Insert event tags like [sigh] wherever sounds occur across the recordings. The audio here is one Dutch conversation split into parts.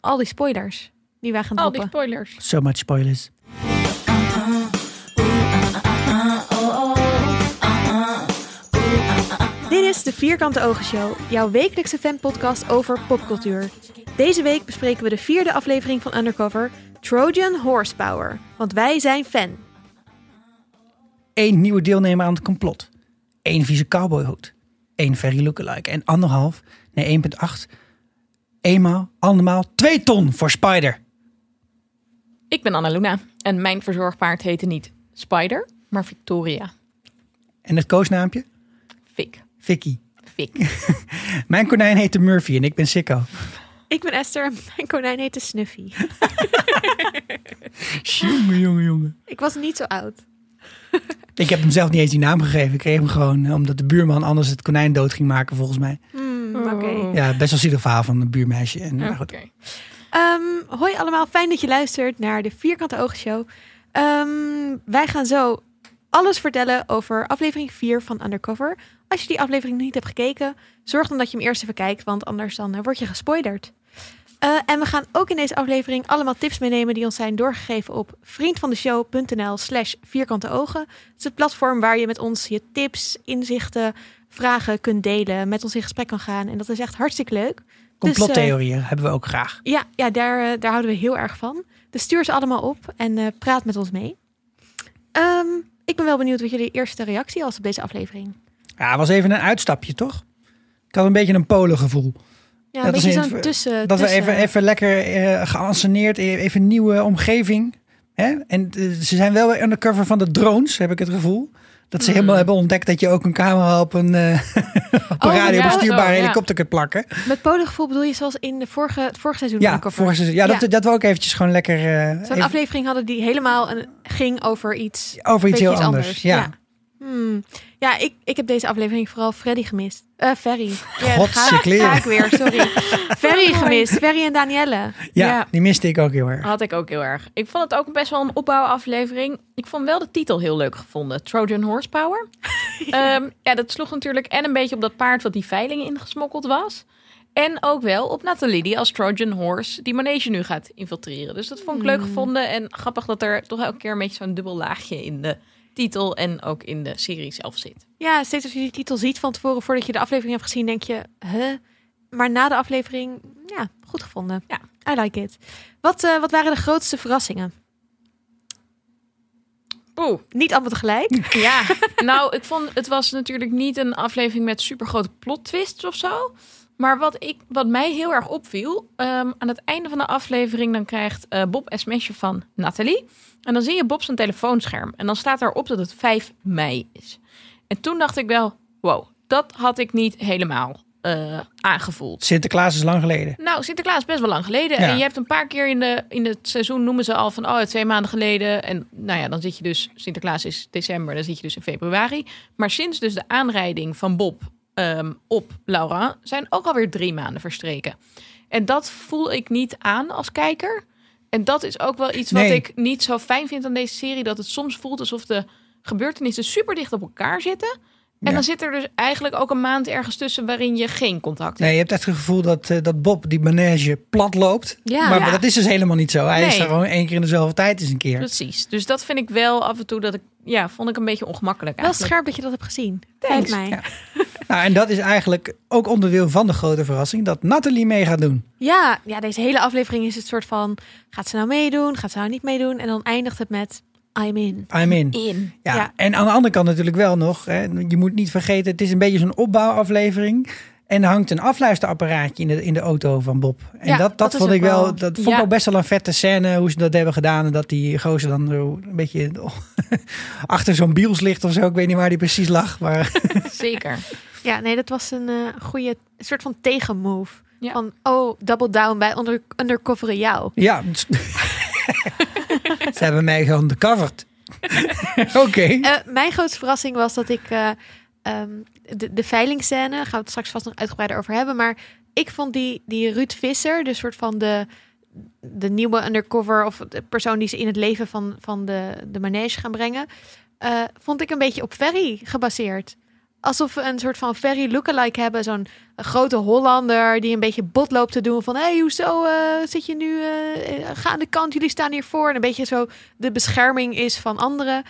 al die spoilers die wij gaan Al die droppen. spoilers. So much spoilers. Dit is de Vierkante Ogen Show, jouw wekelijkse fanpodcast over popcultuur. Deze week bespreken we de vierde aflevering van Undercover, Trojan Horsepower. Want wij zijn fan. Eén nieuwe deelnemer aan het complot. Eén vieze cowboyhoed. Eén Ferry lookalike. En anderhalf, nee 1,8. Eenmaal, andermaal, twee ton voor Spider. Ik ben Annaluna en mijn verzorgpaard heette niet Spider, maar Victoria. En het koosnaampje? Fik. Vicky. Fik. [laughs] Mijn konijn heette Murphy en ik ben Sikko. Ik ben Esther en mijn konijn heette Snuffy. [laughs] Jongen, jongen, jongen. Ik was niet zo oud. Ik heb hem zelf niet eens die naam gegeven. Ik kreeg hem gewoon omdat de buurman anders het konijn dood ging maken, volgens mij. Hmm, Oh. Oké. Ja, best wel zielig verhaal van een buurmeisje. En, Oké. Ehm, hoi allemaal, fijn dat je luistert naar de Vierkante Ogen Show. Ehm, wij gaan zo alles vertellen over aflevering 4 van Undercover. Als je die aflevering nog niet hebt gekeken, zorg dan dat je hem eerst even kijkt, want anders dan eh, word je gespoilerd. Eh, en we gaan ook in deze aflevering allemaal tips meenemen die ons zijn doorgegeven op vriendvandeshow.nl slash vierkante ogen. Het is het platform waar je met ons je tips, inzichten, vragen kunt delen, met ons in gesprek kan gaan. En dat is echt hartstikke leuk. Complottheorieën hebben we ook graag. Ja, ja daar, eh, daar houden we heel erg van. Dus stuur ze allemaal op en eh, praat met ons mee. Ehm, ik ben wel benieuwd wat jullie eerste reactie was op deze aflevering. Ja, het was even een uitstapje, toch? Ik had een beetje een polengevoel. Ja, Dat een in- tussen... Dat we even, even lekker eh geanceneerd, e- even een nieuwe omgeving. Hè? En eh, ze zijn wel weer undercover van de drones, heb ik het gevoel. Dat ze Mm. helemaal hebben ontdekt dat je ook een camera op een, [laughs] op een Oh, radiobestuurbare ja, zo, ja. helikopter kunt plakken. Met polengevoel bedoel je zoals in de vorige, het vorige seizoen. Ja, vorige seizoen. ja, Ja. Dat, dat we ook eventjes gewoon lekker eh, Zo'n even aflevering hadden die helemaal een, ging over iets... over iets heel anders. Ja. Ja, Hmm. ja ik, ik heb deze aflevering vooral Freddy gemist. Eh Ferry. Ja, ga ik weer, sorry. [laughs] Ferry gemist. Ferry en Danielle. Ja, Ja. die miste ik ook heel erg. Had ik ook heel erg. Ik vond het ook best wel een opbouwaflevering. Ik vond wel de titel heel leuk gevonden. Trojan Horsepower. [laughs] ja. ja, dat sloeg natuurlijk en een beetje op dat paard wat die veiling ingesmokkeld was. En ook wel op Nathalie, die als Trojan Horse die manege nu gaat infiltreren. Dus dat vond ik leuk Hmm. gevonden. En grappig dat er toch elke keer een beetje zo'n dubbel laagje in de titel en ook in de serie zelf zit. Ja, steeds als je die titel ziet van tevoren, voordat je de aflevering hebt gezien, denk je, huh? Maar na de aflevering, ja, goed gevonden. Ja. I like it. Wat, eh, wat waren de grootste verrassingen? Oeh, Niet allemaal tegelijk. [laughs] Ja, nou, ik vond het was natuurlijk niet een aflevering met supergrote plot twists of zo. Maar wat, ik, wat mij heel erg opviel, ehm, aan het einde van de aflevering, dan krijgt eh, Bob een sms'je van Nathalie. En dan zie je Bob zijn telefoonscherm. En dan staat daarop dat het 5 mei is. En toen dacht ik wel, wow, dat had ik niet helemaal eh, aangevoeld. Sinterklaas is lang geleden. Nou, Sinterklaas is best wel lang geleden. Ja. En je hebt een paar keer in, de, in het seizoen noemen ze al van oh, twee maanden geleden. En nou ja, dan zit je dus, Sinterklaas is december, dan zit je dus in februari. Maar sinds dus de aanrijding van Bob ehm, op Laura zijn ook alweer drie maanden verstreken. En dat voel ik niet aan als kijker. En dat is ook wel iets wat Nee. ik niet zo fijn vind aan deze serie. Dat het soms voelt alsof de gebeurtenissen super dicht op elkaar zitten. En Ja. dan zit er dus eigenlijk ook een maand ergens tussen waarin je geen contact hebt. Nee, je hebt echt het gevoel dat, eh, dat Bob die manege plat loopt. Ja. maar Ja. dat is dus helemaal niet zo. Hij is er gewoon één keer in dezelfde tijd eens een keer. Precies. Dus dat vind ik wel af en toe dat ik, ja, vond ik een beetje ongemakkelijk Wel eigenlijk. scherp dat je dat hebt gezien. Thanks. Mij. Ja. Nou, en dat is eigenlijk ook onderdeel van de grote verrassing dat Nathalie mee gaat doen. Ja, ja, deze hele aflevering is het soort van, gaat ze nou meedoen? Gaat ze nou niet meedoen? En dan eindigt het met, I'm in. I'm in. In. Ja. Ja. En aan de andere kant natuurlijk wel nog. Hè, je moet niet vergeten, het is een beetje zo'n opbouwaflevering. En er hangt een afluisterapparaatje in de, in de auto van Bob. En Ja, dat, dat, vond ik wel, wel- dat vond Ja. ik ook best wel een vette scène hoe ze dat hebben gedaan. En dat die gozer dan zo een beetje [laughs] achter zo'n biels ligt of zo. Ik weet niet waar die precies lag. Maar [laughs] Zeker. Ja, nee, dat was een eh, goede soort van tegenmove. Ja. Van, oh, double down bij onder, undercoveren jou. ja, [laughs] ze hebben mij geundecoverd. [laughs] Oké. Eh, mijn grootste verrassing was dat ik eh, ehm, de, de veilingscène, gaan we het straks vast nog uitgebreider over hebben, maar ik vond die, die Ruud Visser, de soort van de, de nieuwe undercover of de persoon die ze in het leven van, van de, de manege gaan brengen, eh, vond ik een beetje op Ferry gebaseerd. Alsof we een soort van Ferry lookalike hebben. Zo'n grote Hollander die een beetje bot loopt te doen van... hé, hey, hoezo eh, zit je nu... eh, ga aan de kant, jullie staan hiervoor. En een beetje zo de bescherming is van anderen.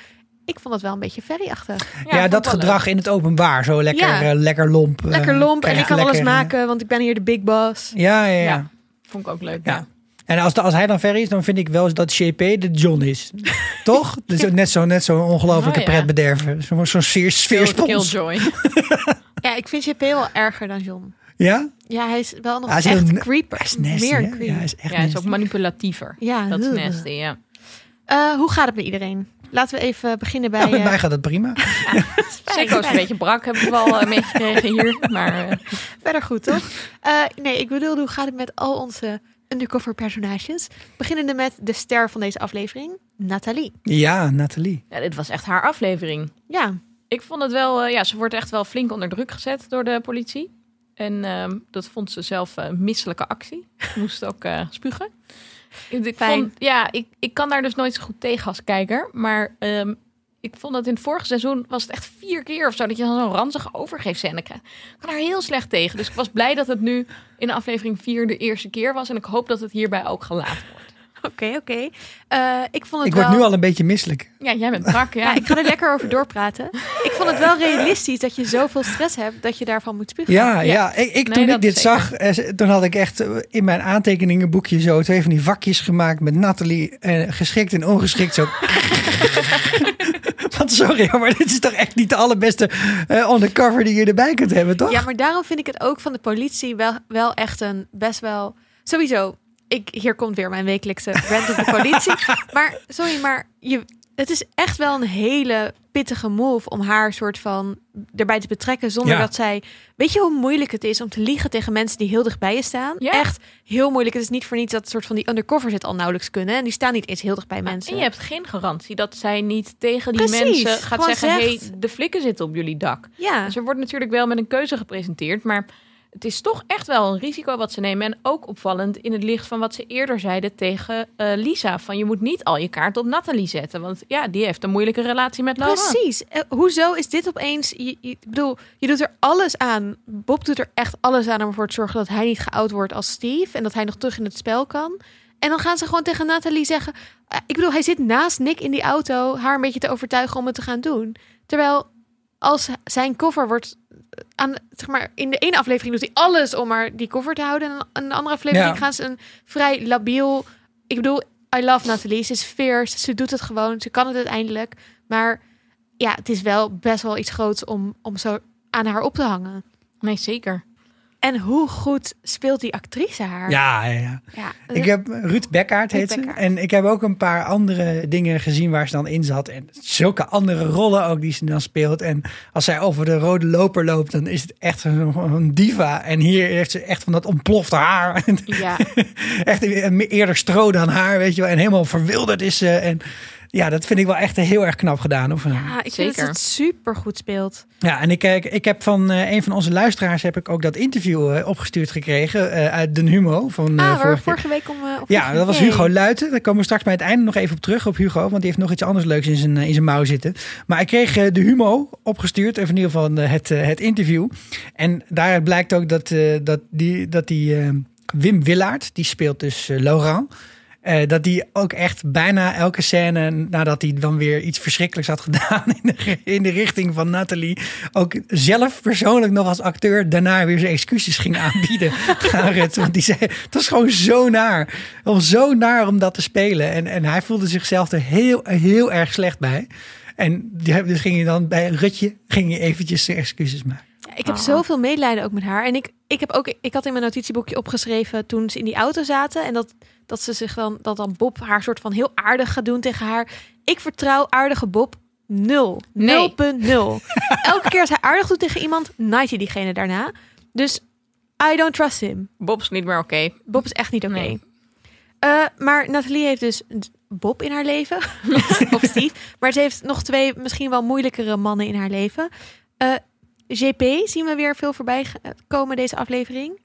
Ik vond het wel een beetje Ferry-achtig. Ja, ik dat gedrag in het openbaar. Zo lekker, Ja. lekker lomp. Lekker lomp en ik kan alles lekker, maken, want ik ben hier de big boss. Ja, ja, ja. Ja. Vond ik ook leuk. Ja. Ja. En als, de- als hij dan ver is, dan vind ik wel dat JP de John is. [laughs] Toch? Dus net zo'n net zo ongelofelijke Oh, ja. pretbederver. Zo'n zo'n sfeer, sfeerspons. Killjoy. [laughs] Ja, ik vind JP wel erger dan John. Ja? Ja, hij is wel nog Hij is echt heel- creeper. Hij is nasty, Meer hè? een creep. Ja, hij is echt Ja, hij is ook manipulatiever. Ja, Dat is nasty, ja. Eh, hoe gaat het met iedereen? Laten we even beginnen bij... Nou, met eh, mij gaat het prima. [laughs] Sikko is een beetje brak, hebben we wel uh, meegekregen hier. Maar eh, Verder goed, toch? Eh, nee, ik bedoel, hoe gaat het met al onze undercover personages? Beginnende met de ster van deze aflevering, Nathalie. Ja, Nathalie. ja, dit was echt haar aflevering. Ja, Ik vond het wel, eh, ja, ze wordt echt wel flink onder druk gezet door de politie. En ehm, dat vond ze zelf eh, een misselijke actie. Ze moest ook eh, spugen. Ik, ik Fijn. vond, ja, ik, ik kan daar dus nooit zo goed tegen als kijker. Maar ehm, ik vond dat in het vorige seizoen was het echt vier keer of zo dat je dan zo'n ranzige overgeefscène krijgt. Ik kan daar heel slecht tegen. Dus ik was blij dat het nu in aflevering 4 de eerste keer was. En ik hoop dat het hierbij ook gelaten wordt. Oké, oké. Eh, ik vond het Ik wel... word nu al een beetje misselijk. Ja, jij bent brak. Ja, [laughs] Ja, ik ga er lekker over doorpraten. Ik vond het wel realistisch dat je zoveel stress hebt dat je daarvan moet spugen. Ja, ja. Ja. Ik, ik, Nee, toen ik dit zeker. zag, eh, toen had ik echt eh, in mijn aantekeningenboekje zo twee van die vakjes gemaakt met Nathalie. eh, geschikt en ongeschikt. Zo. [laughs] Want sorry, maar dit is toch echt niet de allerbeste undercover die je erbij kunt hebben, toch? Ja, maar daarom vind ik het ook van de politie wel, wel echt een best wel... Sowieso, ik, hier komt weer mijn wekelijkse rant op de politie. [laughs] maar sorry, maar je, het is echt wel een hele pittige move om haar soort van erbij te betrekken zonder Ja. dat zij... Weet je hoe moeilijk het is om te liegen tegen mensen die heel dichtbij je staan? Ja. Echt heel moeilijk. Het is niet voor niets dat soort van die undercovers het al nauwelijks kunnen. En die staan niet eens heel dicht bij mensen. En je hebt geen garantie dat zij niet tegen die Precies, mensen gaat zeggen: zegt- hey, de flikken zitten op jullie dak. Ja, Dus er wordt natuurlijk wel met een keuze gepresenteerd, maar het is toch echt wel een risico wat ze nemen. En ook opvallend in het licht van wat ze eerder zeiden tegen eh, Lisa: van je moet niet al je kaart op Nathalie zetten, want ja, die heeft een moeilijke relatie met Laurent. Precies. Eh, hoezo is dit opeens... Ik bedoel, je doet er alles aan. Bob doet er echt alles aan om ervoor te zorgen dat hij niet geout wordt als Steve. En dat hij nog terug in het spel kan. En dan gaan ze gewoon tegen Nathalie zeggen... eh, ik bedoel, hij zit naast Nick in die auto... haar een beetje te overtuigen om het te gaan doen. Terwijl als zijn cover wordt... Aan, zeg maar, in de ene aflevering doet hij alles om maar die cover te houden. En in de andere aflevering Ja. gaan ze een vrij labiel... Ik bedoel, I love Nathalie. Ze is fierce. Ze doet het gewoon. Ze kan het uiteindelijk. Maar ja, het is wel best wel iets groots om, om zo aan haar op te hangen. Nee, zeker. En hoe goed speelt die actrice haar? Ja, ja, ja. ja Ik heb Ruud Bekkaert Ruud heet ze. Bekkaert. En ik heb ook een paar andere dingen gezien waar ze dan in zat. En zulke andere rollen ook die ze dan speelt. En als zij over de rode loper loopt, dan is het echt een, een diva. En hier heeft ze echt van dat ontplofte haar. Ja, [laughs] echt eerder stro dan haar, weet je wel. En helemaal verwilderd is ze. En ja, dat vind ik wel echt heel erg knap gedaan. Of, ja, ik vind dat het super goed speelt. ja, en ik, ik, ik heb van eh, een van onze luisteraars heb ik ook dat interview eh, opgestuurd gekregen uh, uit Den Humo van ah, vorige, vorige week om. Uh, ja, dat was Hugo Luiten. Daar komen we straks bij het einde nog even op terug op Hugo, want die heeft nog iets anders leuks in zijn, in zijn mouw zitten. Maar ik kreeg uh, de Humo opgestuurd, of in ieder geval het, uh, het interview. En daaruit blijkt ook dat, uh, dat die, dat die uh, Wim Willaert, die speelt dus uh, Laurent. Uh, dat die ook echt bijna elke scène, nadat hij dan weer iets verschrikkelijks had gedaan [laughs] in de, in de richting van Nathalie, ook zelf persoonlijk nog als acteur daarna weer zijn excuses ging aanbieden [laughs] aan Rut. Want die zei, het was gewoon zo naar. Om zo naar om dat te spelen. En, en hij voelde zichzelf er heel, heel erg slecht bij. En dus ging je dan bij Rutje ging je eventjes zijn excuses maken. Ik heb oh. zoveel medelijden ook met haar. En ik, ik, heb ook, ik had in mijn notitieboekje opgeschreven toen ze in die auto zaten. En dat, dat ze zich dan, dat dan Bob haar soort van heel aardig gaat doen tegen haar. Ik vertrouw aardige Bob nul. 0.0. Nee. [laughs] Elke keer als hij aardig doet tegen iemand, night hij diegene daarna. Dus I don't trust him. Bob is niet meer oké. Okay. Bob is echt niet oké. Okay. Nee. Uh, maar Nathalie heeft dus Bob in haar leven. [laughs] of Steve. Maar ze heeft nog twee misschien wel moeilijkere mannen in haar leven. Uh, JP zien we weer veel voorbij komen deze aflevering.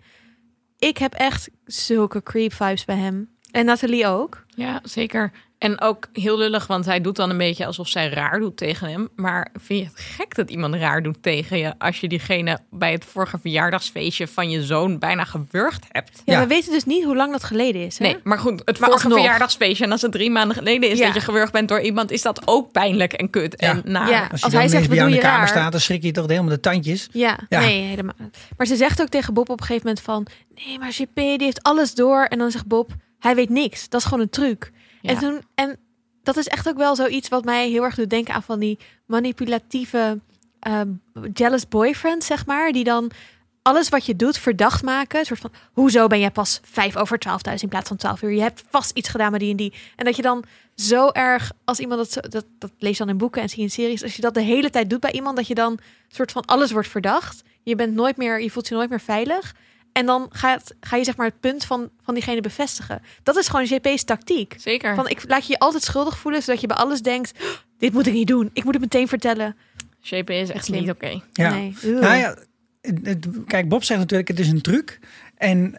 Ik heb echt zulke creep vibes bij hem. En Nathalie ook. Ja, zeker. En ook heel lullig, want hij doet dan een beetje alsof zij raar doet tegen hem. Maar vind je het gek dat iemand raar doet tegen je als je diegene bij het vorige verjaardagsfeestje van je zoon bijna gewurgd hebt? Ja, Ja. we weten dus niet hoe lang dat geleden is. Hè? Nee, maar goed, het Maar vorige verjaardagsfeestje en als het drie maanden geleden is Ja. dat je gewurgd bent door iemand, is dat ook pijnlijk en kut Ja. en naar. Ja. Als je Als dan hij zegt, bij wat jou in doe de je kamer raar? staat, dan schrik je toch helemaal de tandjes. Ja, Ja. nee, helemaal. Maar ze zegt ook tegen Bob op een gegeven moment van... Nee, maar JP die heeft alles door. En dan zegt Bob, hij weet niks. Dat is gewoon een truc. En, toen, en dat is echt ook wel zoiets wat mij heel erg doet denken aan van die manipulatieve ehm, jealous boyfriend, zeg maar. Die dan alles wat je doet verdacht maken. Een soort van, hoezo ben jij pas vijf over twaalf thuis in plaats van twaalf uur? Je hebt vast iets gedaan met die en die. En dat je dan zo erg, als iemand dat, dat, dat lees dan in boeken en zie in series. Als je dat de hele tijd doet bij iemand, dat je dan soort van alles wordt verdacht. Je bent nooit meer, je voelt je nooit meer veilig. En dan gaat, ga je zeg maar het punt van, van diegene bevestigen. Dat is gewoon JP's tactiek. Zeker. Van ik laat je je altijd schuldig voelen, zodat je bij alles denkt: "Oh, dit moet ik niet doen. Ik moet het meteen vertellen. JP is echt niet oké. Ja. Nee. Nou ja, kijk, Bob zegt natuurlijk, het is een truc. En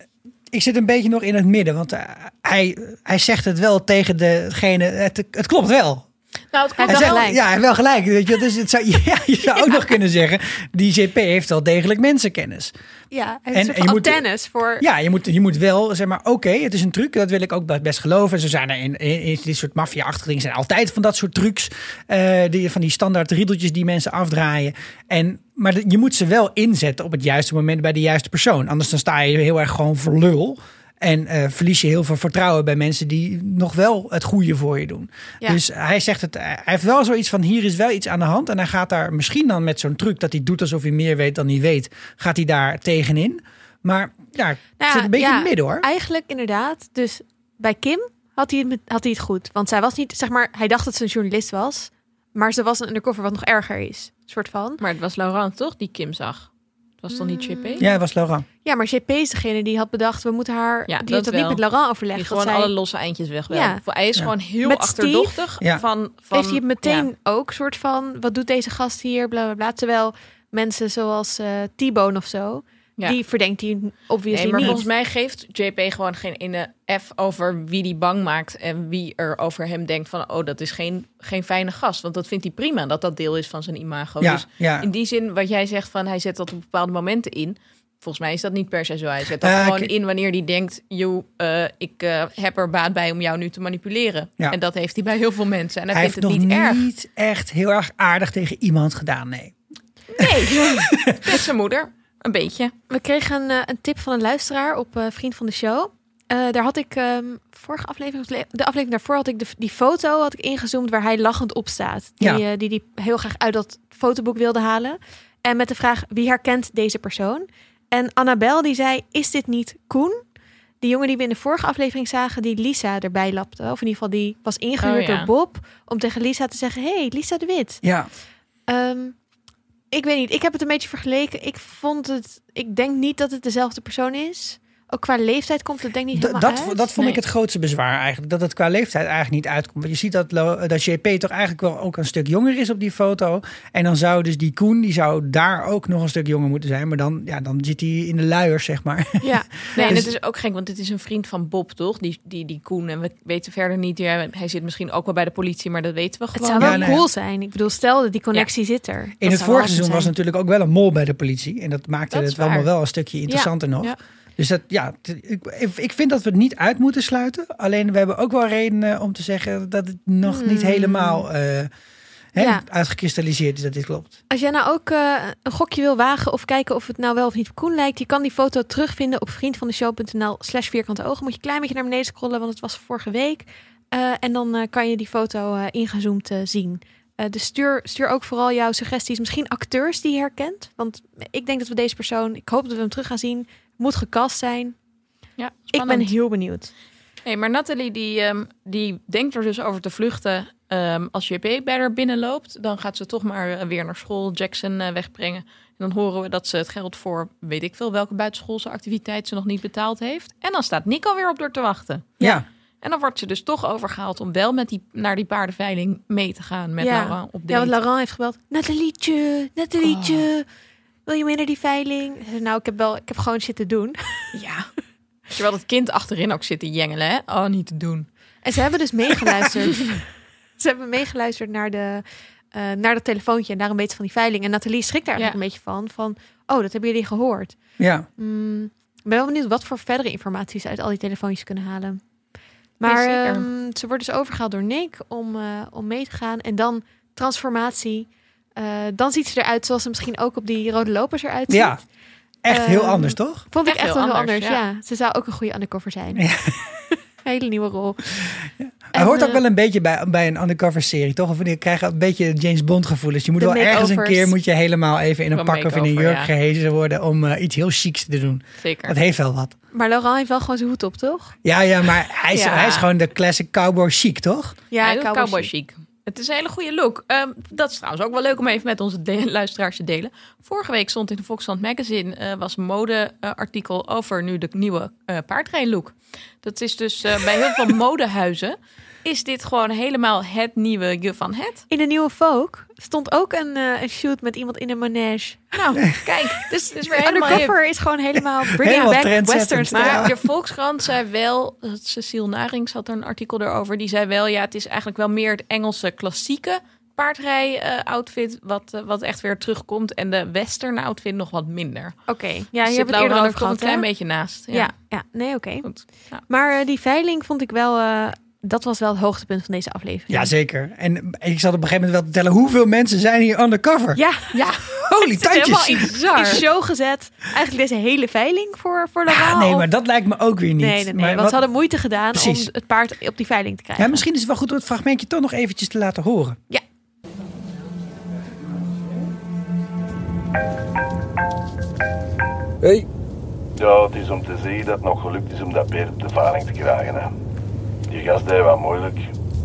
ik zit een beetje nog in het midden, want eh, hij, hij zegt het wel tegen degene, het, het klopt wel. Nou, het Hij wel gelijk. Ja, hij heeft wel gelijk. Weet je, dus het zou, [laughs] ja, je zou ook nog kunnen zeggen, die JP heeft wel degelijk mensenkennis. ja, en- en, je moet- antennes voor. Ja, je moet, je moet wel, zeg maar, oké, het is een truc. Dat wil ik ook best geloven. Ze zijn er in, in, in dit soort maffia-achtige dingen zijn altijd van dat soort trucs. eh, die, van die standaard riedeltjes die mensen afdraaien. En, maar de- je moet ze wel inzetten op het juiste moment bij de juiste persoon. Anders dan sta je heel erg gewoon voor lul. En eh, verlies je heel veel vertrouwen bij mensen die nog wel het goede voor je doen. Ja. Dus hij zegt het, hij heeft wel zoiets van hier is wel iets aan de hand. En hij gaat daar misschien dan met zo'n truc dat hij doet alsof hij meer weet dan hij weet, gaat hij daar tegenin. Maar ja, Nou, zit een beetje ja, in het midden hoor. Eigenlijk inderdaad. Dus bij Kim had hij, het, had hij het goed. Want zij was niet, zeg maar, hij dacht dat ze een journalist was. Maar ze was een undercover, wat nog erger is. Soort van. Maar het was Laurent toch die Kim zag? Het was toch niet JP? Ja, het was Laurent. Ja, maar JP is degene die had bedacht, we moeten haar... Ja, die dat had dat niet met Laurent overlegd. Die dat gewoon zij- alle losse eindjes weg. Ja. Hij is Ja. gewoon heel Met achterdochtig. Ja. Van, van, heeft hij het meteen ja. ook soort van, wat doet deze gast hier, bla bla bla. Terwijl mensen zoals eh T-Bone of zo, Ja. die verdenkt hij obviously Nee, maar niet. volgens mij geeft JP gewoon geen ene F over wie die bang maakt en wie er over hem denkt van oh dat is geen, geen fijne gast, want dat vindt hij prima dat dat deel is van zijn imago. Ja, Dus ja. in die zin wat jij zegt van hij zet dat op bepaalde momenten in. Volgens mij is dat niet per se zo. Hij zet dat Eh, gewoon ik- in wanneer hij denkt, joh, eh, ik eh, heb er baat bij om jou nu te manipuleren. Ja. En dat heeft hij bij heel veel mensen. En hij, Hij vindt heeft het nog niet erg. niet echt heel erg aardig tegen iemand gedaan, nee. Nee, [laughs] met zijn moeder. Een beetje. We kregen een, eh, een tip van een luisteraar op eh, Vriend van de Show. Eh, daar had ik ehm, vorige aflevering, de aflevering daarvoor had ik de, die foto had ik ingezoomd waar hij lachend op staat. Die, Ja. die die heel graag uit dat fotoboek wilde halen. En met de vraag wie herkent deze persoon? En Annabel die zei: Is dit niet Koen? Die jongen die we in de vorige aflevering zagen, die Lisa erbij lapte. Of in ieder geval die was ingehuurd Oh, ja. door Bob om tegen Lisa te zeggen: Hey, Lisa de Wit. Ja, Ehm, ik weet niet. Ik heb het een beetje vergeleken. Ik vond het. Ik denk niet dat het dezelfde persoon is. Ook qua leeftijd komt het denk ik niet helemaal dat, uit. dat vond ik het grootste bezwaar eigenlijk. Dat het qua leeftijd eigenlijk niet uitkomt. Want je ziet dat, dat JP toch eigenlijk wel ook een stuk jonger is op die foto. En dan zou dus die Koen, die zou daar ook nog een stuk jonger moeten zijn. Maar dan, ja, dan zit hij in de luiers, zeg maar. Ja, Nee, [laughs] en Dus- het is ook gek, want het is een vriend van Bob, toch? Die, die, die Koen. En we weten verder niet. Ja, hij zit misschien ook wel bij de politie, maar dat weten we het gewoon. zou wel Ja, nee. cool zijn. Ik bedoel, stel dat die connectie zit er. In het vorige seizoen was natuurlijk ook wel een mol bij de politie. En dat maakte Dat het allemaal wel een stukje interessanter nog. Dus dat, ja, ik, ik vind dat we het niet uit moeten sluiten. Alleen we hebben ook wel redenen om te zeggen dat het nog niet Hmm. helemaal eh, hè, Ja. uitgekristalliseerd is dat dit klopt. Als jij nou ook eh, een gokje wil wagen of kijken of het nou wel of niet op Koen lijkt, je kan die foto terugvinden op vriendvandeshow.nl slash vierkante ogen. Moet je een klein beetje naar beneden scrollen, want het was vorige week. Eh, en dan kan je die foto ingezoomd zien. Eh, dus stuur, stuur ook vooral jouw suggesties. Misschien acteurs die je herkent. Want ik denk dat we deze persoon, ik hoop dat we hem terug gaan zien, moet gecast zijn. Ja, Ik ben heel benieuwd. Nee, maar Nathalie die, ehm, die denkt er dus over te vluchten. Ehm, als JP bij haar binnenloopt, dan gaat ze toch maar eh, weer naar school Jackson eh, wegbrengen. En dan horen we dat ze het geld voor weet ik veel welke buitenschoolse activiteit ze nog niet betaald heeft. En dan staat Nico weer op door te wachten. Ja, En dan wordt ze dus toch overgehaald om wel met die, naar die paardenveiling mee te gaan met Ja. Laurent op Ja, date. want Laurent heeft gebeld. Nathalietje, Nathalietje, wil je mee naar die veiling? Nou, ik heb wel, ik heb gewoon shit te doen. Ja. Terwijl het kind achterin ook zit te jengelen, hè? Oh, niet te doen. En ze hebben dus meegeluisterd. [laughs] ze hebben meegeluisterd naar, de, eh, naar dat telefoontje en daar een beetje van die veiling. En Nathalie schrikt daar eigenlijk een beetje van. Van, oh, dat hebben jullie gehoord. Ja. Mm, ik ben wel benieuwd wat voor verdere informatie ze uit al die telefoontjes kunnen halen. Maar ehm, ze wordt dus overgehaald door Nick om, eh, om mee te gaan. En dan transformatie. Eh, dan ziet ze eruit zoals ze misschien ook op die rode lopers eruit ziet. Ja. Echt heel Ehm, anders, toch? Vond ik Echt echt heel wel heel anders, anders. Ja. ja. ze zou ook een goede undercover zijn. Ja. [laughs] Hele nieuwe rol. Hij En, hoort ook eh, wel een beetje bij, bij een undercover serie, toch? Of je krijgt een beetje James Bond gevoelens. Je moet wel ergens een keer moet je helemaal even in een pak of in een jurk ja. gehezen worden om eh, iets heel chics te doen. Zeker. Dat heeft wel wat. Maar Laurent heeft wel gewoon zijn hoed op, toch? Ja, ja, maar hij is, Ja. hij is gewoon de classic cowboy chic, toch? Ja, Hij cowboy cowboy chic. chic. Het is een hele goede look. Ehm, dat is trouwens ook wel leuk om even met onze de- luisteraars te delen. Vorige week stond in de Volkskrant Magazine eh, was een modeartikel over nu de nieuwe uh, paardrijlook. Dat is dus eh, bij heel veel [laughs] modehuizen is dit gewoon helemaal het nieuwe je van het. In de nieuwe Vogue stond ook een, eh, een shoot met iemand in een manege. Nou, kijk, dus is [laughs] weer hip. undercover is gewoon helemaal [laughs] bringing Helemaal back trendzettend. western style. Maar de Volkskrant zei wel, eh, Cecile Narings had er een artikel erover, die zei wel, ja, het is eigenlijk wel meer het Engelse klassieke paardrij-outfit wat, eh, wat echt weer terugkomt en de western outfit nog wat minder. Oké, ja, Dus je hebt het eerder over gehad, een klein beetje naast. Ja. Ja, ja, nee, oké. Maar eh, die veiling vond ik wel, eh, dat was wel het hoogtepunt van deze aflevering. Ja, zeker. En ik zat op een gegeven moment wel te tellen hoeveel mensen zijn hier undercover. Ja, ja. Holy [laughs] is helemaal in, show gezet. Eigenlijk deze hele veiling voor, voor Laurent. Ah, nee, maar dat lijkt me ook weer niet. Nee, nee, nee Maar want wat- ze hadden moeite gedaan Precies. om het paard op die veiling te krijgen. ja, misschien is het wel goed om het fragmentje toch nog eventjes te laten horen. Ja. Hey, Ja, het is om te zien dat het nog gelukt is om dat beer op de varing te krijgen. Hè. Die gast deed wat moeilijk,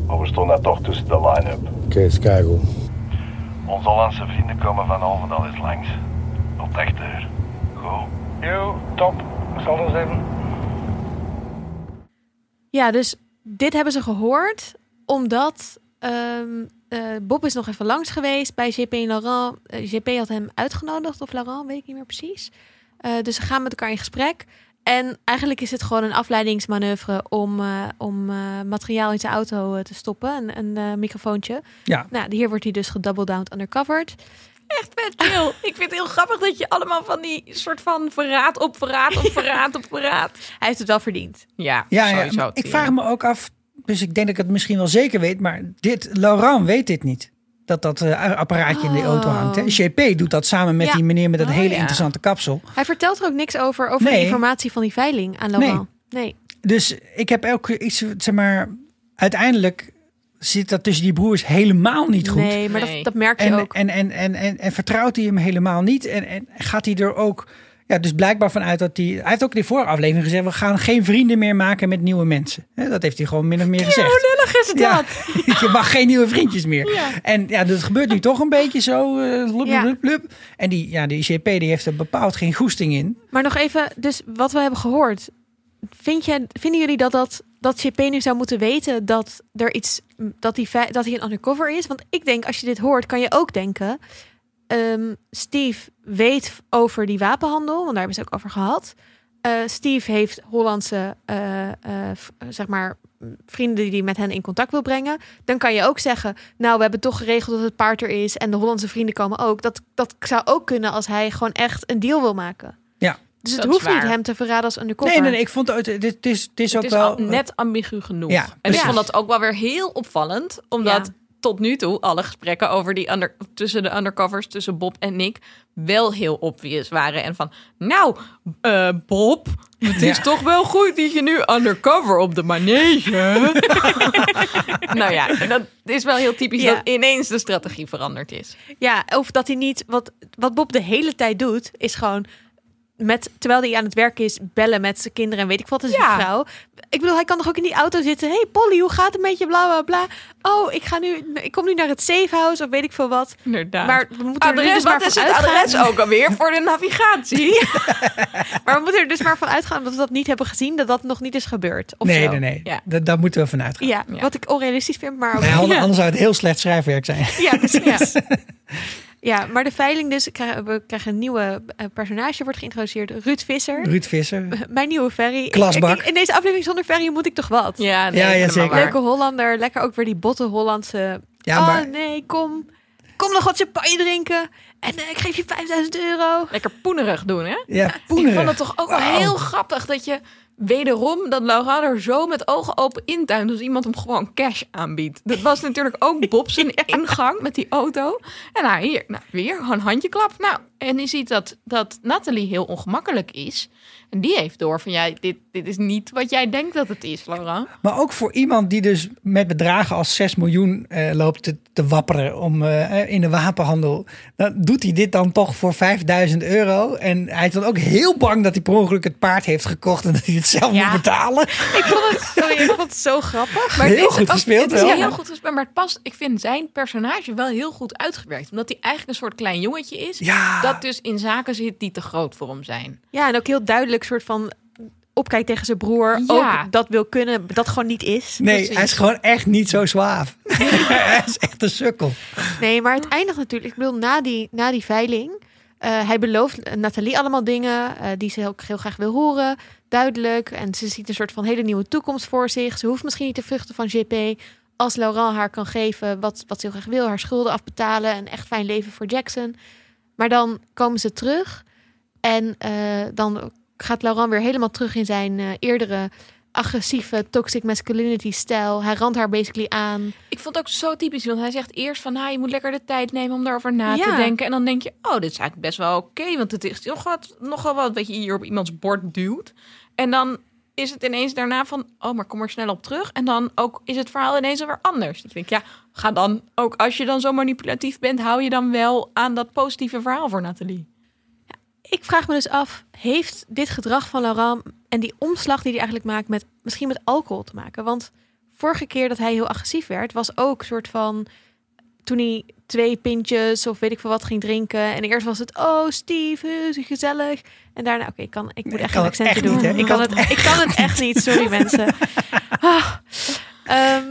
maar we stonden toch tussen de line-up. oké, is keigoed. Onze Hollandse vrienden komen vanavond al eens langs. Op 80 uur. Goed. Jo, top. Zal er zijn. Ja, dus dit hebben ze gehoord omdat ehm, eh, Bob is nog even langs geweest bij JP en Laurent. Eh, JP had hem uitgenodigd, of Laurent, weet ik niet meer precies. Eh, dus ze gaan met elkaar in gesprek. En eigenlijk is het gewoon een afleidingsmanoeuvre om, eh, om eh, materiaal in zijn auto eh, te stoppen. Een, een microfoontje. Ja. Nou, hier wordt hij dus gedouble down undercovered. Echt vet chill. [laughs] Ik vind het heel grappig dat je allemaal van die soort van verraad op verraad op verraad op verraad. Hij heeft het wel verdiend. Ja, Ja, ja sowieso. maar ik vraag me ook af, dus ik denk dat ik het misschien wel zeker weet, maar dit, Laurent weet dit niet. Dat dat eh, apparaatje in de auto hangt. Hè? Oh. JP doet dat samen met Ja. die meneer met dat Oh, hele ja. interessante kapsel. Hij vertelt er ook niks over, over de Nee. informatie van die veiling aan Laurent. Nee. Dus ik heb elke iets, zeg maar, uiteindelijk zit dat tussen die broers helemaal niet goed. Nee, maar Nee. Dat, dat merk je En, ook. en, en, en, en, en vertrouwt hij hem helemaal niet. En, en gaat hij er ook, ja, dus blijkbaar vanuit dat hij, hij heeft ook in de vorige aflevering gezegd, we gaan geen vrienden meer maken met nieuwe mensen. Dat heeft hij gewoon min of meer gezegd. Hoe lullig is het Ja, dat? [laughs] je mag geen nieuwe vriendjes meer. Ja. En ja, dat gebeurt nu toch een beetje zo. eh. En die, ja, die ICP die heeft er bepaald geen goesting in. Maar nog even, dus wat we hebben gehoord. Vind je, vinden jullie dat, dat, dat JP nu zou moeten weten dat er iets dat hij, dat hij een undercover is? Want ik denk, als je dit hoort, kan je ook denken. Ehm, Steve weet over die wapenhandel, want daar hebben ze het ook over gehad. Eh, Steve heeft Hollandse, eh, eh, v- zeg maar, vrienden die met hen in contact wil brengen. Dan kan je ook zeggen, nou, we hebben toch geregeld dat het paard er is en de Hollandse vrienden komen ook. Dat, dat zou ook kunnen als hij gewoon echt een deal wil maken. Ja. Dus het Dat hoeft niet hem te verraden als undercover. Nee, nee, nee. Ik vond het, dit, dit is, dit is ook Het is wel. al net ambigu genoeg. Ja, en ik vond dat ook wel weer heel opvallend, omdat Ja. Tot nu toe alle gesprekken over die under, tussen de undercovers, tussen Bob en Nick, wel heel obvious waren. En van, nou, eh, Bob, het is Ja. toch wel goed dat je nu undercover op de manege. [laughs] nou ja, dat is wel heel typisch Ja. dat ineens de strategie veranderd is. Ja, of dat hij niet... Wat, wat Bob de hele tijd doet, is gewoon... Met, terwijl hij aan het werk is, bellen met zijn kinderen en weet ik wat, is Ja. zijn vrouw. Ik bedoel, hij kan toch ook in die auto zitten. hey Polly, hoe gaat het met je? Bla, bla, bla. Oh, ik, ga nu, ik kom nu naar het safe house of weet ik veel wat. Inderdaad. Maar we moeten er dus maar wat is van het uitgaan. adres ook alweer voor de navigatie? [laughs] Maar we moeten er dus maar van uitgaan dat we dat niet hebben gezien, dat dat nog niet is gebeurd. Of nee, zo. nee, nee. Ja. Dat, daar moeten we vanuit gaan. Ja, Ja. wat ik onrealistisch vind, maar ook... Nee, anders ja. anders zou het heel slecht schrijfwerk zijn. Ja, precies. [laughs] [laughs] Ja, maar de veiling dus, we krijgen een nieuwe eh, personage, wordt geïntroduceerd. Ruud Visser. Ruud Visser. [laughs] Mijn nieuwe Ferry. Ik- Klasbak. ik- in deze aflevering zonder Ferry moet ik toch wat? Ja, nee, Ja, zeker. Leuke Hollander. Lekker ook weer die botte Hollandse... Ja, oh maar nee, kom. Kom nog wat champagne drinken. En eh, ik geef je 5000 euro. Lekker poenerig doen, hè? ja, [laughs] Ik poenerig. vond het toch ook wel heel grappig dat je wederom dat Laura er zo met ogen open intuint als iemand hem gewoon cash aanbiedt. Dat was natuurlijk ook [laughs] Bob zijn ingang met die auto. En nou, hier, nou, weer gewoon handjeklap. Nou, en je ziet dat, dat Nathalie heel ongemakkelijk is. En die heeft door van, ja, dit, dit is niet wat jij denkt dat het is, Laura. Maar ook voor iemand die dus met bedragen als 6 miljoen eh, loopt te, te wapperen om, eh, in de wapenhandel. Dan doet hij dit dan toch voor 5000 euro. En hij is dan ook heel bang dat hij per ongeluk het paard heeft gekocht en dat hij het zelf Ja. moet betalen. Ik vond het, sorry, ik vond het zo grappig. Maar Heel goed gespeeld Het is wel. heel goed gespeeld, maar het past. Ik vind zijn personage wel heel goed uitgewerkt. Omdat hij eigenlijk een soort klein jongetje is. Ja. Dat dus in zaken zit die te groot voor hem zijn. Ja, en ook heel duidelijk soort van opkijkt tegen zijn broer. Ja. Ook dat wil kunnen, dat gewoon niet is. Nee, precies. hij is gewoon echt niet zo zwaaf. [laughs] hij is echt een sukkel. Nee, maar het eindigt natuurlijk. Ik bedoel, na die, na die veiling. eh, hij belooft Nathalie allemaal dingen eh, die ze heel, heel graag wil horen. Duidelijk. En ze ziet een soort van hele nieuwe toekomst voor zich. Ze hoeft misschien niet de vruchten van GP. Als Laurent haar kan geven wat, wat ze heel graag wil. Haar schulden afbetalen. En echt fijn leven voor Jackson. Maar dan komen ze terug. En eh, dan gaat Laurent weer helemaal terug in zijn eh, eerdere agressieve toxic masculinity stijl. Hij randt haar basically aan. Ik vond het ook zo typisch, want hij zegt eerst van... Nou, je moet lekker de tijd nemen om daarover na te denken. En dan denk je, oh, dit is eigenlijk best wel oké. want het is nog wat, nogal wat wat je hier op iemands bord duwt. En dan is het ineens daarna van... Oh, maar kom er snel op terug. En dan ook is het verhaal ineens weer anders. Ik denk, ja, ga dan ook... Als je dan zo manipulatief bent, hou je dan wel aan dat positieve verhaal voor Nathalie. Ik vraag me dus af, heeft dit gedrag van Laurent en die omslag die hij eigenlijk maakt met misschien met alcohol te maken? Want vorige keer dat hij heel agressief werd, was ook een soort van toen hij twee pintjes of weet ik veel wat ging drinken. En eerst was het, oh Steve, gezellig. En daarna, oké, ik kan, ik moet echt kan een accentje echt doen. niet, ik, kan het, ik kan het echt niet, sorry [laughs] mensen. Ah. Ehm,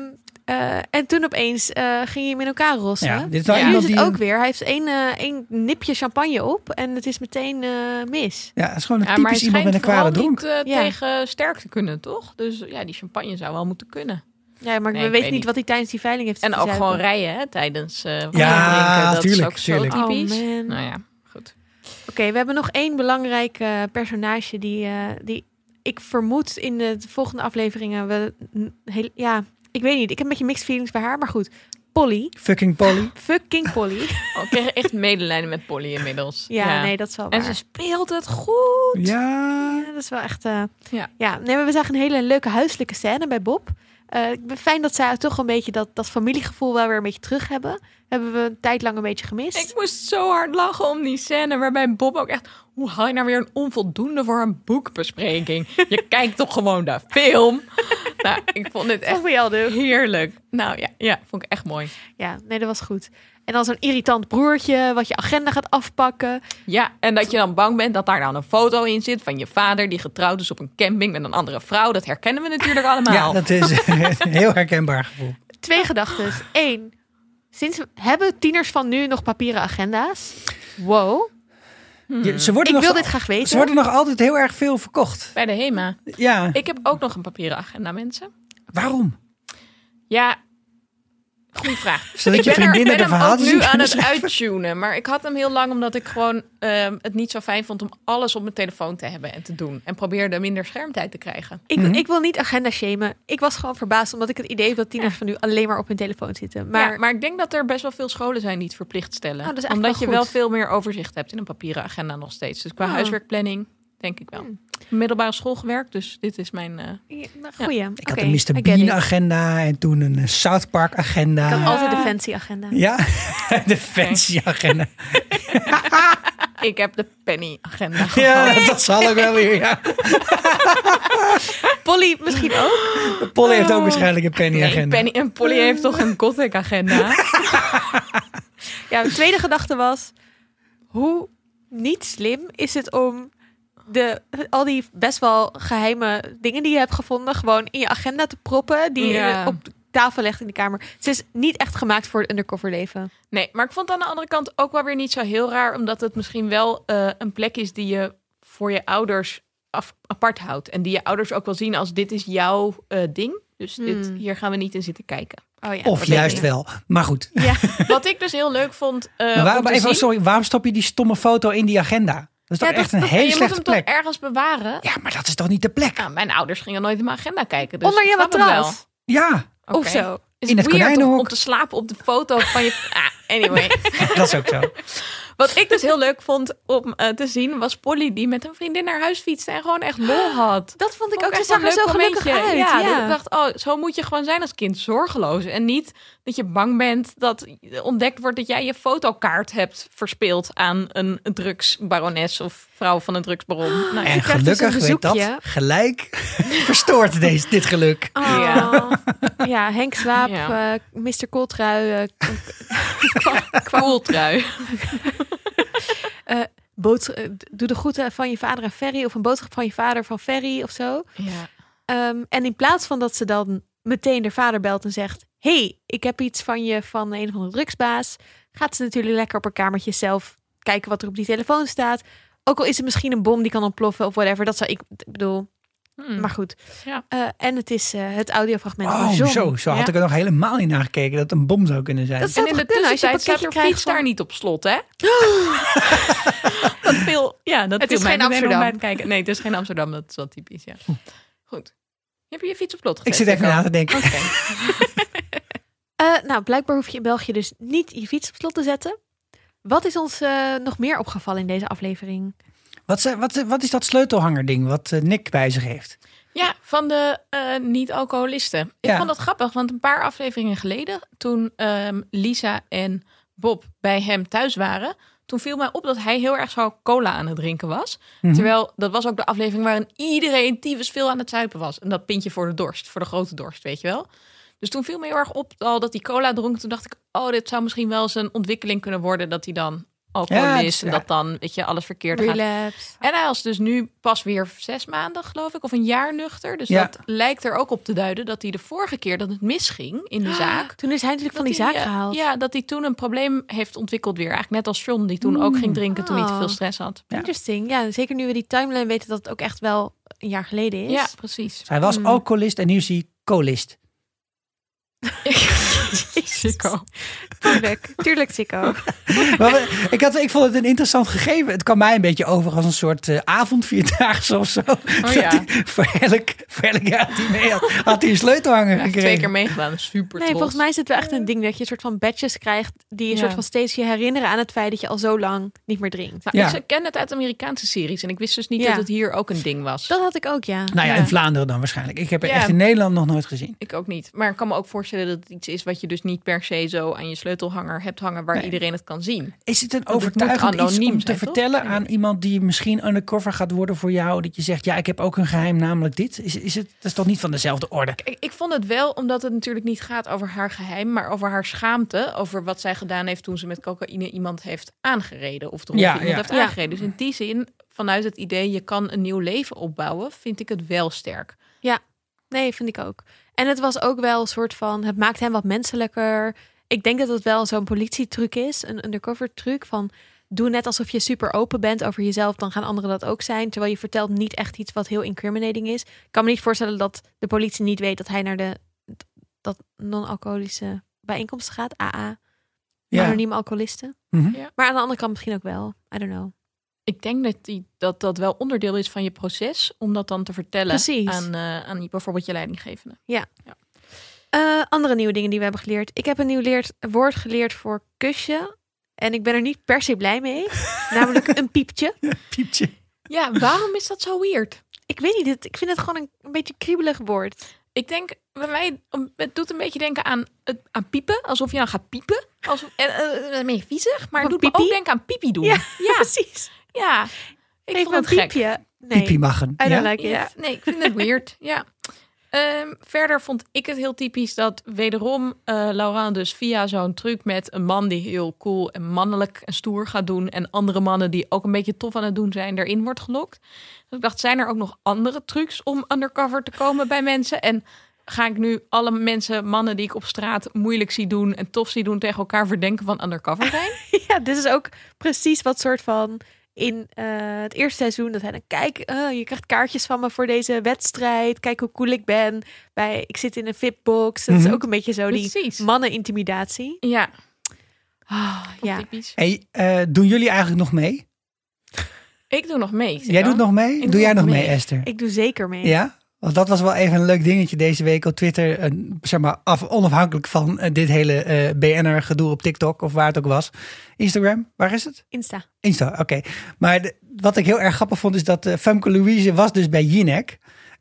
eh, en toen opeens eh, ging hij hem in elkaar rossen. Ja, dit is nou Ja. Nu is die... het ook weer. Hij heeft één, één nipje champagne op en het is meteen mis. Ja, het is gewoon een Ja, typisch iemand met een kwade dronk. niet Ja. tegen sterk te kunnen, toch? Dus ja, die champagne zou wel moeten kunnen. Ja, maar Nee, we weten weet niet niet. wat hij tijdens die veiling heeft En ook zuipen. gewoon rijden hè, tijdens eh wijn Ja, drinken. Dat tuurlijk, is ook tuurlijk. zo typisch. Oh man. nou ja, goed. Oké, we hebben nog één belangrijk personage die, eh, die ik vermoed in de volgende afleveringen. We, heel, ja, ik weet niet. Ik heb een beetje mixed feelings bij haar, maar goed. Polly, Fucking Polly. [laughs] fucking Polly. [laughs] Oh, ik kreeg echt medelijden met Polly inmiddels. Ja, nee, dat is wel En ze speelt het goed. Ja. Ja, dat is wel echt. eh, Ja. ja. Nee, maar we zagen een hele leuke huiselijke scène bij Bob. Eh, ik ben fijn dat zij toch een beetje dat, dat familiegevoel wel weer een beetje terug hebben. Hebben we een tijd lang een beetje gemist. Ik moest zo hard lachen om die scène waarbij Bob ook echt... Hoe haal je nou weer een onvoldoende voor een boekbespreking? Je [laughs] kijkt toch gewoon de film? nou, ik vond dit Echt heerlijk. Nou ja, ja, vond ik echt mooi. Ja, nee, dat was goed. En dan zo'n irritant broertje wat je agenda gaat afpakken. Ja, en dat je dan bang bent dat daar dan een foto in zit van je vader die getrouwd is op een camping met een andere vrouw. Dat herkennen we natuurlijk [laughs] allemaal. Ja, dat is een heel herkenbaar gevoel. Twee gedachten. Eén, sinds hebben tieners van nu nog papieren agenda's? Wow. Je- ze worden Ik nog, wil dit graag weten. Ze worden nog altijd heel erg veel verkocht. Bij de HEMA. Ja, Ik heb ook nog een papieren agenda, mensen. waarom? Ja, goede vraag. Zodat ik je ben, er, vriendinnen de verhaaltjes nu aan het schrijven. uittunen. Maar ik had hem heel lang omdat ik gewoon ehm, het niet zo fijn vond om alles op mijn telefoon te hebben en te doen. En probeerde minder schermtijd te krijgen. Ik, Mhm. ik wil niet agenda shamen. Ik was gewoon verbaasd omdat ik het idee heb dat tieners van nu alleen maar op hun telefoon zitten. Maar, Maar, maar ik denk dat er best wel veel scholen zijn die het verplicht stellen. Oh, dat is eigenlijk omdat je wel veel meer overzicht hebt in een papieren agenda nog steeds. Dus qua Oh. huiswerkplanning denk ik wel. Hmm. Middelbare school gewerkt, dus dit is mijn... eh, Ja, nou, goeie. Ik had een Mr. Bean agenda en toen een eh, South Park agenda. Ik had altijd de fancy agenda. Ja, [laughs] de fancy agenda. [laughs] ik heb de penny agenda Ja, dat zal ook wel weer. Ja. [laughs] Polly misschien ook. Polly heeft ook waarschijnlijk een penny Nee, agenda. Penny en Polly heeft toch een gothic agenda? Ja, mijn tweede gedachte was... Hoe niet slim is het om de, al die best wel geheime dingen die je hebt gevonden... gewoon in je agenda te proppen... die Ja. op tafel legt in de kamer. Ze is niet echt gemaakt voor het undercover leven. Nee, maar ik vond het aan de andere kant ook wel weer niet zo heel raar. Omdat het misschien wel eh, een plek is die je voor je ouders af, apart houdt. En die je ouders ook wel zien als dit is jouw eh, ding. Dus dit, Hmm. hier gaan we niet in zitten kijken. Oh ja. Of juist ik. wel. Maar goed. Ja. Wat ik dus heel leuk vond eh, Maar waarom, om te even, zien... sorry, waarom stop je die stomme foto in die agenda? Dat is toch Ja, dat- echt een dat- En hele je moet slechte hem toch plek. ergens bewaren? Ja, maar dat is toch niet de plek? Nou, mijn ouders gingen nooit in mijn agenda kijken. Dus Onder je snap het wel. matras. Ja, Oké. Of zo. Is In het weird om, konijnenhok. om te slapen op de foto van je... [laughs] Ah, anyway. [laughs] dat is ook zo. Wat ik dus heel leuk vond om eh, te zien... was Polly die met een vriendin naar huis fietste... en gewoon echt lol had. Dat vond ik Vond ook. Ze echt zag er zo leuk gelukkig uit. Ja, Ja, dat ik dacht, oh, zo moet je gewoon zijn als kind. Zorgeloos. En niet dat je bang bent dat ontdekt wordt dat jij je fotokaart hebt verspeeld aan een drugsbarones of vrouw van een drugsbaron. Nou. En dus een gelukkig weet dat bezoekje. gelijk [laughs] verstoort deze, dit geluk. Oh. Ja. Ja. Henk Slaap, Ja. eh, Mr. Kooltrui, eh, [laughs] [laughs] Kooltrui. eh, doe de groeten van je vader aan Ferry of een boodschap van je vader van Ferry of zo. Ja. Ehm, en in plaats van dat ze dan meteen de vader belt en zegt: hey, ik heb iets van je van een of andere drugsbaas, gaat ze natuurlijk lekker op haar kamertje zelf kijken wat er op die telefoon staat. Ook al is het misschien een bom die kan ontploffen of whatever. Dat zou ik, ik bedoel, Hmm. maar goed. Ja. Eh, en het is eh, het audiofragment van Oh, John. zo, zo had Ja. ik er nog helemaal niet naar gekeken dat het een bom zou kunnen zijn. Dat zou En in toch de kunnen als je een tussentijd staat er krijgt fiets daar van... niet op slot, hè? [gasps] dat viel, ja, dat Het viel is mij geen Amsterdam. kijken. Nee, het is geen Amsterdam, dat is wel typisch, ja. Goed. Heb je je fiets op slot gezet? ik zit even na te denken. Oké. [laughs] Eh, nou, blijkbaar hoef je in België dus niet je fiets op slot te zetten. Wat is ons eh, nog meer opgevallen in deze aflevering? Wat, wat, wat is dat sleutelhanger-ding wat eh, Nick bij zich heeft? Ja, van de eh, niet-alcoholisten. Ik Ja. vond dat grappig, want een paar afleveringen geleden, toen ehm, Lisa en Bob bij hem thuis waren, toen viel mij op dat hij heel erg zo cola aan het drinken was. Mhm. Terwijl dat was ook de aflevering waarin iedereen tyfus veel aan het zuipen was. En dat pintje voor de dorst, voor de grote dorst, weet je wel. Dus toen viel me heel erg op al dat hij cola dronk. Toen dacht ik, oh, dit zou misschien wel eens een ontwikkeling kunnen worden dat hij dan alcoholist Ja, is het- en dat dan, weet je, alles verkeerd gaat. En hij was dus nu pas weer zes maanden, geloof ik, of een jaar nuchter. Dus Ja. dat lijkt er ook op te duiden dat hij de vorige keer dat het misging in de zaak. Toen is hij natuurlijk van die zaak eh, gehaald. Ja, dat hij toen een probleem heeft ontwikkeld weer. Eigenlijk net als John, die toen ook ging drinken toen hij te veel Oh. stress had. Ja. Interesting. Ja, zeker nu we die timeline weten dat het ook echt wel een jaar geleden is. Ja, precies. Hij was Hmm. alcoholist en nu is hij colist. Ik... [laughs] Sicko. Tuurlijk, tuurlijk, Sikko. [laughs] Maar we- ik, had, ik vond het een interessant gegeven. Het kwam mij een beetje over als een soort eh avondvierdaagse of zo. [laughs] Dat ja. hij voor, elk, voor elk jaar dat hij mee had, had hij een sleutelhanger gekregen. twee keer meegedaan. Super Nee, trots. volgens mij is het wel echt een ding dat je een soort van badges krijgt die je Ja. soort van steeds je herinneren aan het feit dat je al zo lang niet meer drinkt. Nou, Ja. Ik ken het uit Amerikaanse series en ik wist dus niet Ja. dat het hier ook een ding was. Dat had ik ook, ja. Nou ja, Ja. in Vlaanderen dan waarschijnlijk. Ik heb het Ja. echt in Nederland nog nooit gezien. Ik ook niet. Maar ik kan me ook voorstellen dat het iets is wat je dus niet per se zo aan je sleutelhanger hebt hangen waar Nee. iedereen het kan zien. Is het een het overtuigend iets anoniem om te zijn, vertellen aan iemand die misschien undercover gaat worden voor jou? Dat je zegt, ja, ik heb ook een geheim, namelijk dit. Is, is het, dat is toch niet van dezelfde orde? Ik, ik vond het wel, omdat het natuurlijk niet gaat over haar geheim, maar over haar schaamte. Over wat zij gedaan heeft toen ze met cocaïne iemand heeft aangereden. Of dronken Ja, iemand ja. heeft Ja. aangereden. Dus in die zin, vanuit het idee je kan een nieuw leven opbouwen, vind ik het wel sterk. Nee, vind ik ook. En het was ook wel een soort van, het maakt hem wat menselijker. Ik denk dat het wel zo'n politietruc is, een undercover truc van doe net alsof je super open bent over jezelf, dan gaan anderen dat ook zijn. Terwijl je vertelt niet echt iets wat heel incriminating is. Ik kan me niet voorstellen dat de politie niet weet dat hij naar de dat non-alcoholische bijeenkomsten gaat, AA, Ja. anonieme alcoholisten. Mhm. Ja. Maar aan de andere kant misschien ook wel. I don't know. Ik denk dat, die, dat dat wel onderdeel is van je proces, om dat dan te vertellen Precies. aan, eh, aan die- bijvoorbeeld je leidinggevende. Eh, andere nieuwe dingen die we hebben geleerd. Ik heb een nieuw leerd, woord geleerd voor kusje. En ik ben er niet per se blij mee. [laughs] namelijk een piepje. Pieptje. Ja, waarom is dat zo weird? Ik weet niet, het- ik vind het gewoon een, een beetje kriebelig woord. Ik denk, bij mij, het doet een beetje denken aan, het, aan piepen. Alsof je dan gaat piepen. Alsof, en, eh, een beetje viezig, maar het doet me ook denken aan piepie doen. Ja, ja. [laughs] precies. Ja. Ik vond het een gek. piepje. Nee, Piepie maggen. I don't Ja? like it. Ja, nee, ik vind het weird. [laughs] Ja. Ehm, verder vond ik het heel typisch dat wederom eh Laurent dus via zo'n truc met een man die heel cool en mannelijk en stoer gaat doen en andere mannen die ook een beetje tof aan het doen zijn, erin wordt gelokt. Dus ik dacht, zijn er ook nog andere trucs om undercover te komen bij mensen? En ga ik nu alle mensen, mannen die ik op straat moeilijk zie doen en tof zie doen tegen elkaar verdenken van undercover zijn? [laughs] Ja, dit is ook precies wat soort van in eh, het eerste seizoen dat hij dan kijk, eh, je krijgt kaartjes van me voor deze wedstrijd. Kijk hoe cool ik ben. Bij ik zit in een VIP-box. Dat Mhm. is ook een beetje zo die mannen-intimidatie. Ja, Ah, ja. typisch. Hey, eh, doen jullie eigenlijk nog mee? Ik doe nog mee. Jij doet nog mee? Ik Doe doe jij nog nog mee, mee. Esther? Ik doe zeker mee. Ja? Want dat was wel even een leuk dingetje deze week op Twitter. eh, zeg maar af, onafhankelijk van eh, dit hele eh BNR gedoe op TikTok of waar het ook was. Instagram, waar is het? Insta. Insta, oké. Maar de- wat ik heel erg grappig vond is dat eh, Femke Louise was dus bij Jinek.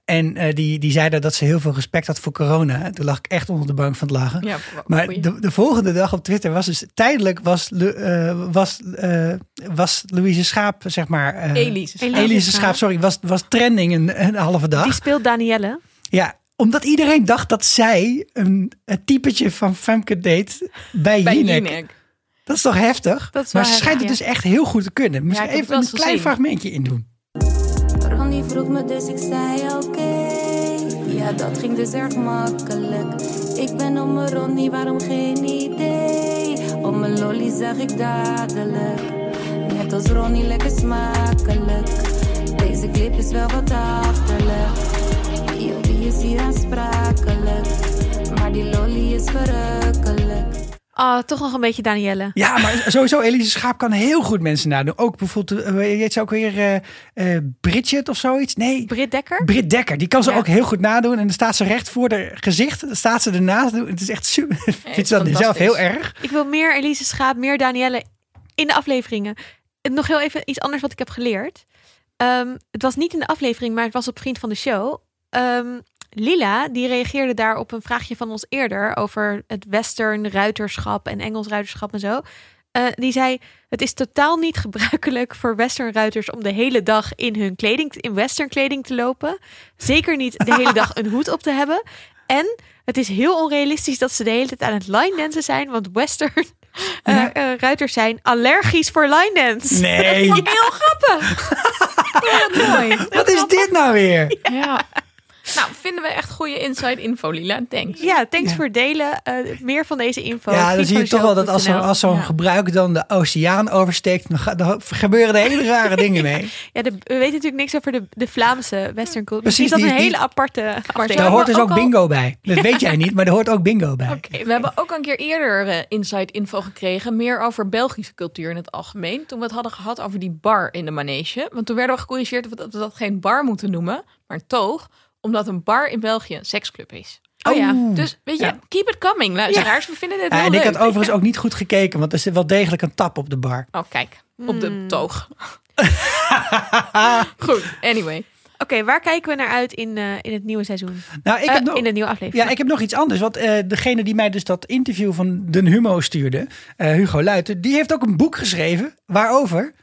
En eh, die, die zei daar dat ze heel veel respect had voor corona. En toen lag ik echt onder de bank van het lachen. Ja, Maar de, de volgende dag op Twitter was dus tijdelijk was, eh, was, eh, was Louise Schaap, zeg maar. eh, Elise. Elise. Elise Schaap, sorry, was, was trending een, een halve dag. Die speelt Danielle. Ja, omdat iedereen dacht dat zij een, een typetje van Femke deed bij, Bij Jinek. Jinek. Dat is toch heftig? Dat is maar ze schijnt het dus echt heel goed te kunnen. Misschien heb even een klein gezien. fragmentje in doen. Vroeg me dus ik zei oké. Ja, dat ging dus erg makkelijk. Ik ben om mijn Ronnie, waarom geen idee? Op mijn lolly zag ik dadelijk. Net als Ronnie, lekker smakelijk. Deze clip is wel wat achterlijk. Wie is hier aansprakelijk? Maar die lolly is verrukkelijk. Ah, toch nog een beetje Danielle. Ja, maar sowieso, Elise Schaap kan heel goed mensen nadoen. Ook bijvoorbeeld, je heet ze ook weer eh eh, Bridget of zoiets? Nee, Britt Dekker. Britt Dekker. Die kan ze Ja. ook heel goed nadoen. En dan staat ze recht voor haar gezicht. Dan staat ze ernaast. Het is echt super. [laughs] Ik vind ze dan zelf heel erg. Ik wil meer Elise Schaap, meer Danielle in de afleveringen. En nog heel even iets anders wat ik heb geleerd. Ehm, het was niet in de aflevering, maar het was op Vriend van de Show. Ehm, Lila, die reageerde daar op een vraagje van ons eerder over het western ruiterschap en Engels ruiterschap en zo. Eh, die zei: Het is totaal niet [laughs] gebruikelijk voor western ruiters om de hele dag in hun kleding, in western kleding te lopen. Zeker niet de hele dag een hoed op te hebben. En het is heel onrealistisch dat ze de hele tijd aan het line dansen zijn, want western eh, Ja. eh, ruiters zijn allergisch voor line dance. Nee. [laughs] Dat vond ik heel grappig. [laughs] Mooi. Wat is dit nou weer? Ja. Nou, vinden we echt goede inside info, Lila. Thanks. Ja, thanks Ja. voor het delen. Eh, meer van deze info. Ja, dan zie je toch wel dat als zo'n als Ja. gebruik dan de oceaan oversteekt, dan, ga- dan gebeuren er hele rare [laughs] dingen mee. Ja, de, we weten natuurlijk niks over de, de Vlaamse western culture. Precies, is dat die- een die- hele aparte afdeling. Daar hoort dus ook ook al- bingo bij. Dat weet jij niet, maar er hoort ook bingo bij. Oké, we hebben ook een keer eerder eh, inside info gekregen. Meer over Belgische cultuur in het algemeen. Toen we het hadden gehad over die bar in de manege. Want toen werden we gecorrigeerd dat we dat geen bar moeten noemen, maar een toog. Omdat een bar in België een seksclub is. Oh ja. Dus weet je, Ja. keep it coming, luisteraars. We vinden dit Ja, heel en ik had overigens ook niet goed gekeken, want er zit wel degelijk een tap op de bar. Oh, kijk. Op de Hmm. toog. [laughs] Goed, anyway. Oké, waar kijken we naar uit in, eh, in het nieuwe seizoen? Nou, ik Eh, heb nog, In de nieuwe aflevering. ja, ik heb nog iets anders. Want eh, degene die mij dus dat interview van Den Humo stuurde, eh, Hugo Luiten, die heeft ook een boek geschreven. Waarover?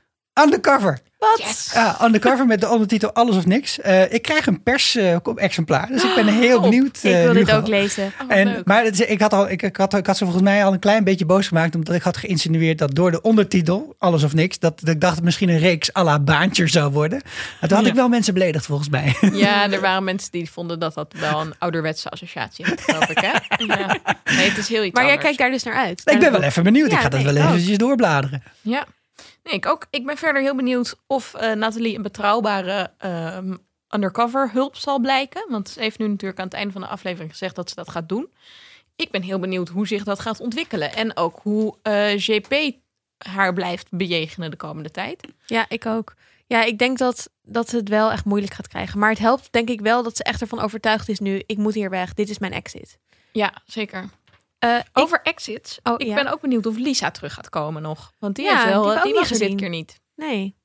Undercover. Wat? Yes. Ja, undercover met de ondertitel Alles of Niks. Eh, ik krijg een pers-exemplaar, dus ik ben heel Top. benieuwd. Ik eh, wil dit Hugo. ook lezen. Oh, En, leuk. maar het ik had, al, ik, ik, had, ik had ze volgens mij al een klein beetje boos gemaakt. Omdat ik had geïnsinueerd dat door de ondertitel, alles of niks, dat, dat ik dacht dat het misschien een reeks à la baantje zou worden. En toen had Ja. ik wel mensen beledigd volgens mij. [laughs] Ja, er waren mensen die vonden dat dat wel een ouderwetse associatie had, geloof ik. Hè? [laughs] Ja. Nee, het is heel iets Maar jij kijkt daar dus naar uit. ik ben wel even benieuwd. Ja, ik ga dat wel ook. eventjes doorbladeren. Ja, nee, ik ook. Ik ben verder heel benieuwd of eh, Nathalie een betrouwbare ehm, undercover hulp zal blijken. Want ze heeft nu natuurlijk aan het einde van de aflevering gezegd dat ze dat gaat doen. Ik ben heel benieuwd hoe zich dat gaat ontwikkelen. En ook hoe eh, JP haar blijft bejegenen de komende tijd. Ja, ik ook. Ja, ik denk dat, dat het wel echt moeilijk gaat krijgen. Maar het helpt denk ik wel dat ze echt ervan overtuigd is nu. Ik moet hier weg. Dit is mijn exit. Ja, zeker. Eh, ik- Over exits. Oh, ik ja. ben ook benieuwd of Lisa terug gaat komen nog. Want die, Ja, heeft wel, die die, hebben we ook was er dit gezien. keer niet. Nee.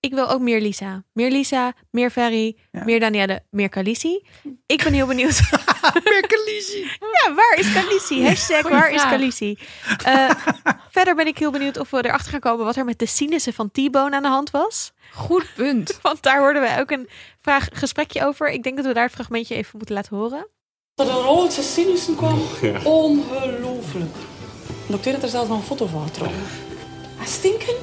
Ik wil ook meer Lisa. Meer Lisa, meer Ferry, Ja. meer Danielle, meer Khaleesi. Ik ben heel benieuwd. [laughs] Merkelizie. ja, waar is Khaleesi? Hashtag Goeie waar is. Khaleesi? Eh, [laughs] verder ben ik heel benieuwd of we erachter gaan komen wat er met de sinussen van T-Bone aan de hand was. Goed punt. [laughs] Want daar hoorden we ook een vraag, gesprekje over. Ik denk dat we daar het fragmentje even moeten laten horen. Dat er roodse sinussen kwam, [laughs] ongelooflijk. Dokter had er zelfs nog een foto van getrokken. Ah, stinken?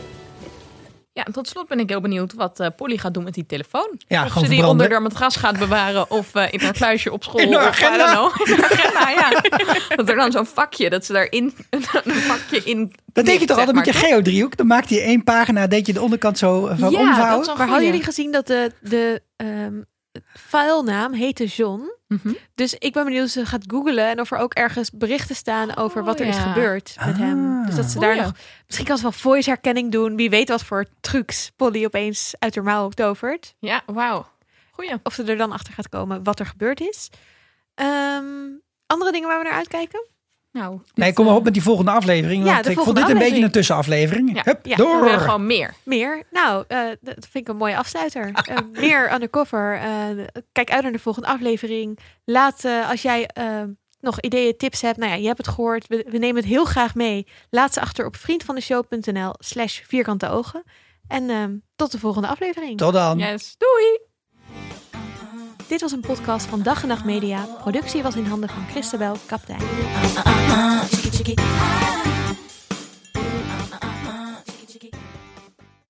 Ja, en tot slot ben ik heel benieuwd wat eh, Polly gaat doen met die telefoon. Ja, of gewoon ze die verbranden. onder haar matras gaat bewaren of eh, in haar kluisje op school. In haar of I agenda. don't know. In haar agenda, ja. Dat er dan zo'n vakje, dat ze daarin [laughs] een vakje in Dat deed je toch altijd met je geodriehoek? Dan maakte je één pagina, deed je de onderkant zo eh, van Ja, omvouwen. dat is een Maar hadden jullie gezien dat de, de ehm, filenaam heette John? Mhm. Dus ik ben benieuwd of ze gaat googlen en of er ook ergens berichten staan over Oh, wat er is gebeurd met hem. Ah. Dus dat ze daar Goeie. nog... Misschien kan ze wel voice herkenning doen. Wie weet wat voor trucs Polly opeens uit haar mouw tovert. Ja, wauw. Goeie. Of ze er dan achter gaat komen wat er gebeurd is. Ehm, andere dingen waar we naar uitkijken? Nou, Nee, dit, kom maar eh, op met die volgende aflevering. Ja, Want ik vond dit een beetje een tussenaflevering. Ja, Hup, ja, We door. willen gewoon meer. Meer? Nou, eh, dat vind ik een mooie afsluiter. [laughs] Eh, meer undercover. Eh, kijk uit naar de volgende aflevering. Laat, eh, als jij nog ideeën, tips hebt. Nou ja, je hebt het gehoord. We, we nemen het heel graag mee. Laat ze achter op vriendvandeshow.nl slash vierkante ogen. En ehm, tot de volgende aflevering. Tot dan. Yes, doei! Dit was een podcast van Dag en Nacht Media. Productie was in handen van Christabel Kaptein. Chicky, chicky.